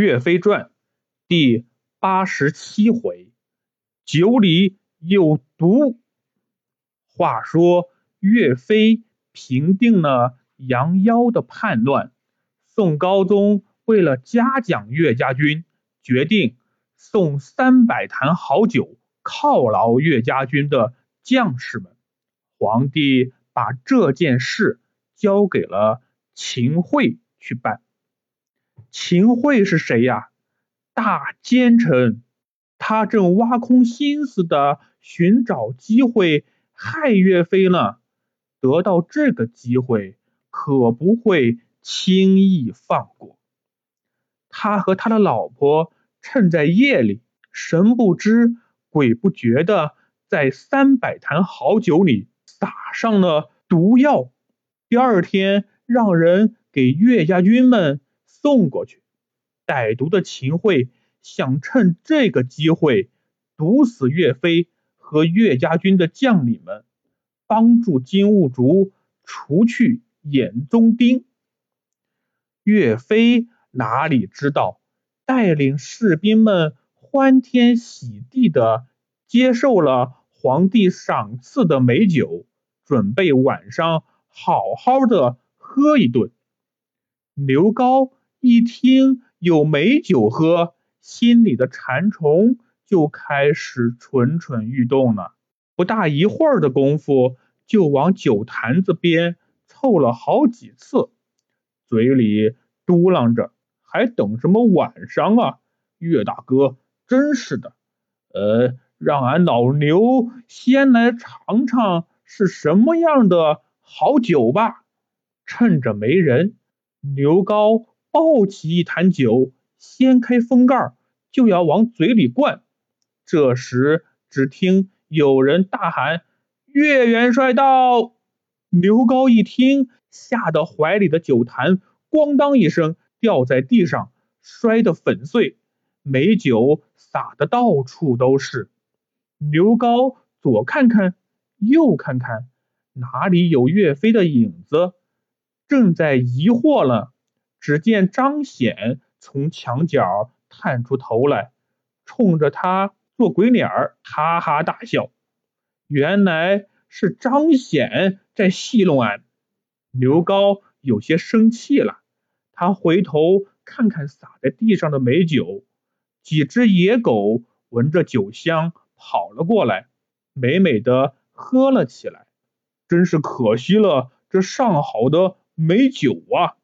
岳飞传》第八十七回：酒里有毒。话说岳飞平定了杨妖的叛乱，宋高宗为了嘉奖岳家军，决定送三百坛好酒犒劳岳家军的将士们。皇帝把这件事交给了秦桧去办。秦桧是谁呀？大奸臣，他正挖空心思的寻找机会害岳飞呢。得到这个机会，可不会轻易放过。他和他的老婆趁在夜里，神不知鬼不觉的在三百坛好酒里撒上了毒药。第二天，让人给岳家军们。送过去，歹毒的秦桧想趁这个机会毒死岳飞和岳家军的将领们，帮助金兀术除去眼中钉。岳飞哪里知道，带领士兵们欢天喜地的接受了皇帝赏赐的美酒，准备晚上好好的喝一顿。刘高。一听有美酒喝，心里的馋虫就开始蠢蠢欲动了。不大一会儿的功夫，就往酒坛子边凑了好几次，嘴里嘟囔着：“还等什么晚上啊？岳大哥，真是的，呃，让俺老牛先来尝尝是什么样的好酒吧。”趁着没人，牛高。抱起一坛酒，掀开封盖，就要往嘴里灌。这时，只听有人大喊：“岳元帅到！”刘高一听，吓得怀里的酒坛咣当一声掉在地上，摔得粉碎，美酒洒得到处都是。刘高左看看，右看看，哪里有岳飞的影子？正在疑惑了。只见张显从墙角探出头来，冲着他做鬼脸，哈哈大笑。原来是张显在戏弄俺。刘高有些生气了，他回头看看洒在地上的美酒，几只野狗闻着酒香跑了过来，美美的喝了起来。真是可惜了这上好的美酒啊！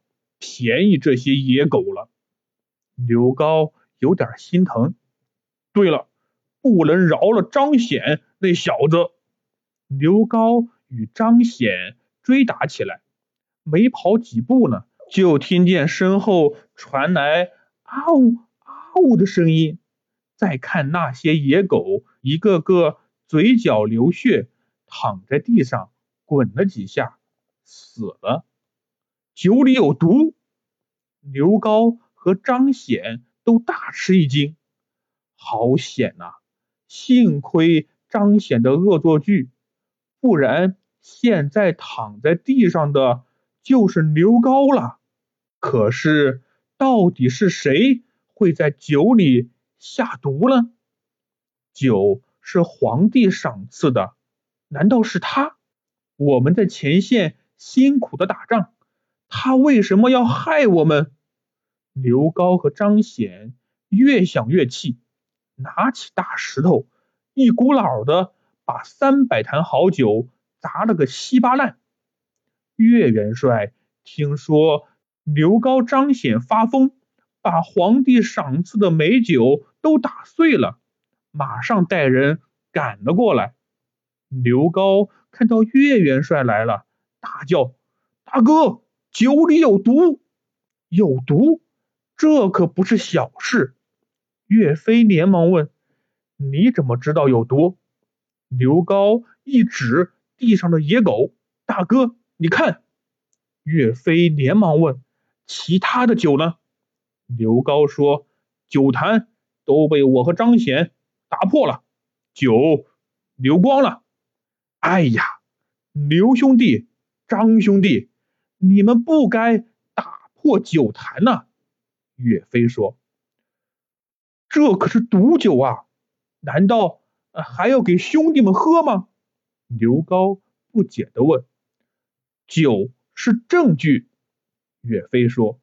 便宜这些野狗了，刘高有点心疼。对了，不能饶了张显那小子。刘高与张显追打起来，没跑几步呢，就听见身后传来啊呜啊呜的声音。再看那些野狗，一个个嘴角流血，躺在地上滚了几下，死了。酒里有毒，刘高和张显都大吃一惊。好险呐！幸亏张显的恶作剧，不然现在躺在地上的就是刘高了。可是到底是谁会在酒里下毒呢？酒是皇帝赏赐的，难道是他？我们在前线辛苦的打仗。他为什么要害我们？刘高和张显越想越气，拿起大石头，一股脑的把三百坛好酒砸了个稀巴烂。岳元帅听说刘高、张显发疯，把皇帝赏赐的美酒都打碎了，马上带人赶了过来。刘高看到岳元帅来了，大叫：“大哥！”酒里有毒，有毒，这可不是小事。岳飞连忙问：“你怎么知道有毒？”刘高一指地上的野狗：“大哥，你看。”岳飞连忙问：“其他的酒呢？”刘高说：“酒坛都被我和张显打破了，酒流光了。”哎呀，刘兄弟，张兄弟。你们不该打破酒坛呐！岳飞说：“这可是毒酒啊！难道还要给兄弟们喝吗？刘高不解地问。酒是证据，岳飞说。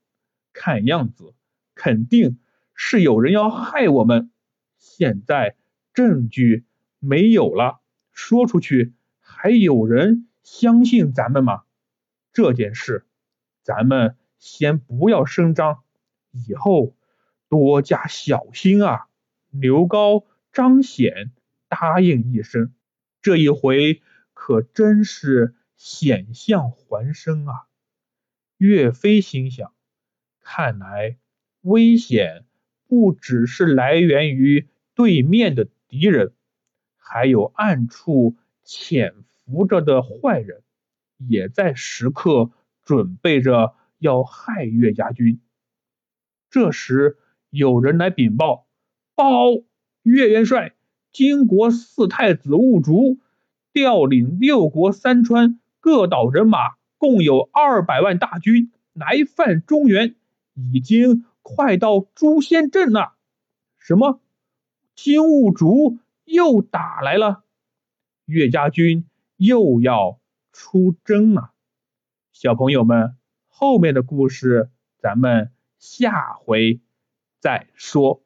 看样子，肯定是有人要害我们。现在证据没有了，说出去还有人相信咱们吗？这件事，咱们先不要声张，以后多加小心啊！刘高、张显答应一声，这一回可真是险象环生啊！岳飞心想，看来危险不只是来源于对面的敌人，还有暗处潜伏着的坏人。也在时刻准备着要害岳家军。这时有人来禀报：“报，岳元帅，金国四太子兀竹调领六国三川各岛人马，共有二百万大军来犯中原，已经快到诛仙镇了。”什么？金兀竹又打来了？岳家军又要？出征了，小朋友们，后面的故事咱们下回再说。